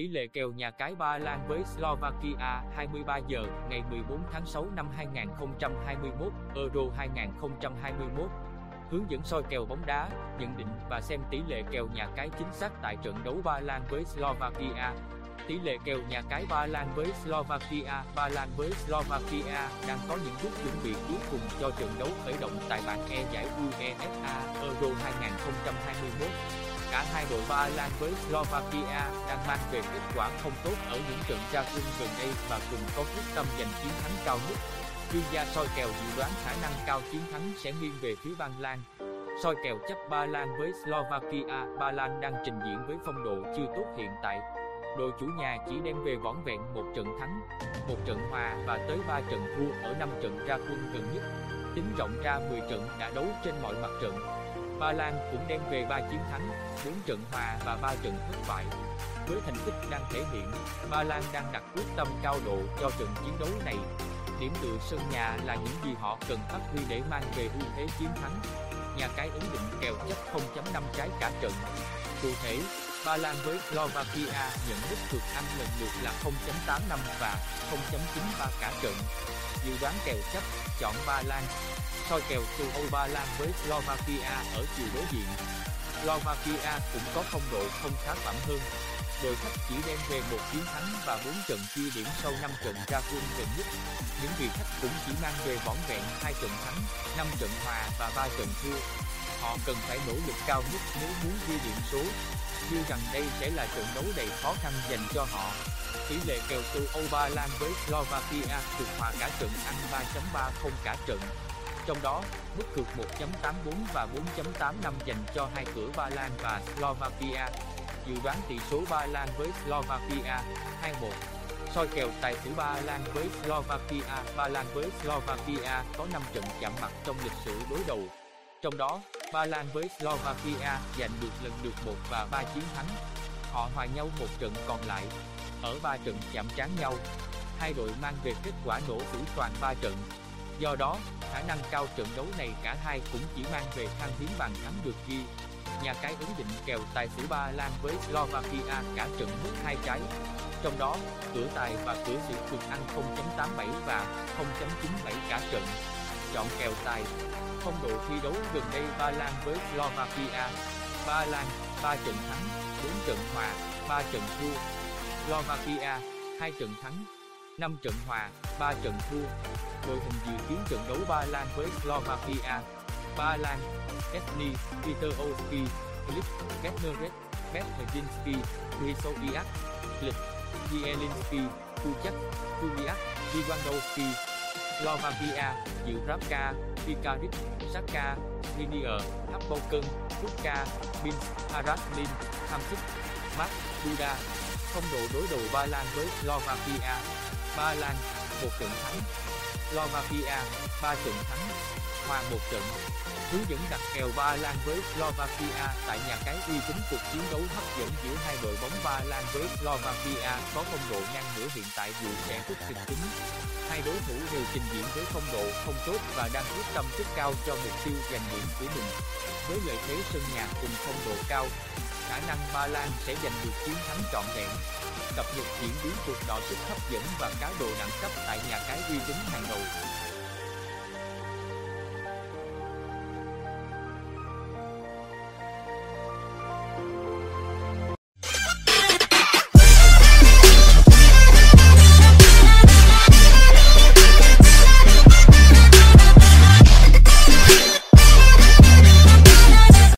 Tỷ lệ kèo nhà cái Ba Lan với Slovakia 23 giờ ngày 14 tháng 6 năm 2021 Euro 2021 Hướng dẫn soi kèo bóng đá, nhận định và xem tỷ lệ kèo nhà cái chính xác tại trận đấu Ba Lan với Slovakia. Tỷ lệ kèo nhà cái Ba Lan với Slovakia Ba Lan với Slovakia đang có những bước chuẩn bị cuối cùng cho trận đấu khởi động tại bảng E giải UEFA Euro 2021 Cả hai đội Ba Lan với Slovakia đang mang về kết quả không tốt ở những trận ra quân gần đây và cùng có quyết tâm giành chiến thắng cao nhất. Chuyên gia soi kèo dự đoán khả năng cao chiến thắng sẽ nghiêng về phía Ba Lan. Soi kèo chấp Ba Lan với Slovakia, Ba Lan đang trình diễn với phong độ chưa tốt hiện tại. Đội chủ nhà chỉ đem về vỏn vẹn một trận thắng, một trận hòa và tới 3 trận thua ở 5 trận ra quân gần nhất. Tính rộng ra 10 trận đã đấu trên mọi mặt trận, Ba Lan cũng đem về 3 chiến thắng, 4 trận hòa và 3 trận thất bại. Với thành tích đang thể hiện, Ba Lan đang đặt quyết tâm cao độ cho trận chiến đấu này. Điểm tựa sân nhà là những gì họ cần phát huy để mang về ưu thế chiến thắng. Nhà cái ứng định kèo chấp 0.5 trái cả trận. Cụ thể, Ba Lan với Slovakia nhận mức cược ăn lần lượt là 0.85 và 0.93 cả trận. Dự đoán kèo chấp, chọn Ba Lan, soi kèo châu Âu Ba Lan với Slovakia ở chiều đối diện. Slovakia cũng có phong độ không khá phẩm hơn. Đội khách chỉ đem về một chiến thắng và 4 trận chia điểm sau 5 trận ra quân gần nhất. Những vị khách cũng chỉ mang về vỏn vẹn 2 trận thắng, 5 trận hòa và 3 trận thua. Họ cần phải nỗ lực cao nhất nếu muốn ghi điểm số. Như rằng đây sẽ là trận đấu đầy khó khăn dành cho họ. Tỷ lệ kèo từ Âu Ba Lan với Slovakia cực hòa cả trận ăn 3.30 cả trận. Trong đó, mức cược 1.84 và 4.85 dành cho hai cửa Ba Lan và Slovakia. Dự đoán tỷ số Ba Lan với Slovakia 2-1. Soi kèo tài xỉu Ba Lan với Slovakia. Ba Lan với Slovakia có 5 trận chạm mặt trong lịch sử đối đầu. Trong đó, Ba Lan với Slovakia giành được lần lượt 1 và 3 chiến thắng. Họ hòa nhau một trận còn lại. Ở 3 trận chạm trán nhau, hai đội mang về kết quả nổ tử toàn 3 trận. Do đó, khả năng cao trận đấu này cả hai cũng chỉ mang về khang hiếm bàn thắng được ghi. Nhà cái ứng định kèo tài xỉu Ba Lan với Slovakia cả trận mức hai trái. Trong đó, cửa tài và cửa xỉu cùng ăn 0.87 và 0.97 cả trận. Chọn kèo tài. Phong độ thi đấu gần đây Ba Lan với Slovakia. Ba Lan, 3 trận thắng, 4 trận hòa, 3 trận thua. Slovakia, 2 trận thắng, 5 trận hòa, 3 trận thua đội hình dự kiến trận đấu Ba Lan với Slovakia. Ba Lan, Esni, Peter Oski, Filip, Ketneret, Petr Krysowiak, Lịch, Zielinski, Kuchak, Kuliak, Lewandowski. Slovakia, dự Rabka, Pikarik, Saka, Linier, Hapoken, Rutka, Bin, Haraslin, Hamsik, Mark, Duda. Phong độ đối đầu Ba Lan với Slovakia. Ba Lan, một trận thắng, Slovakia, ba trận thắng, hòa một trận. Hướng dẫn đặt kèo Ba Lan với Slovakia tại nhà cái uy tín cuộc chiến đấu hấp dẫn giữa hai đội bóng Ba Lan với Slovakia có phong độ ngang ngửa hiện tại dù sẽ rất kịch tính. Hai đối thủ đều trình diễn với phong độ không tốt và đang quyết tâm rất cao cho mục tiêu giành điểm của mình. Với lợi thế sân nhà cùng phong độ cao, khả năng Ba Lan sẽ giành được chiến thắng trọn vẹn. Cập nhật diễn biến cuộc đọ sức hấp dẫn và cá độ đẳng cấp tại nhà cái uy tín hàng đầu.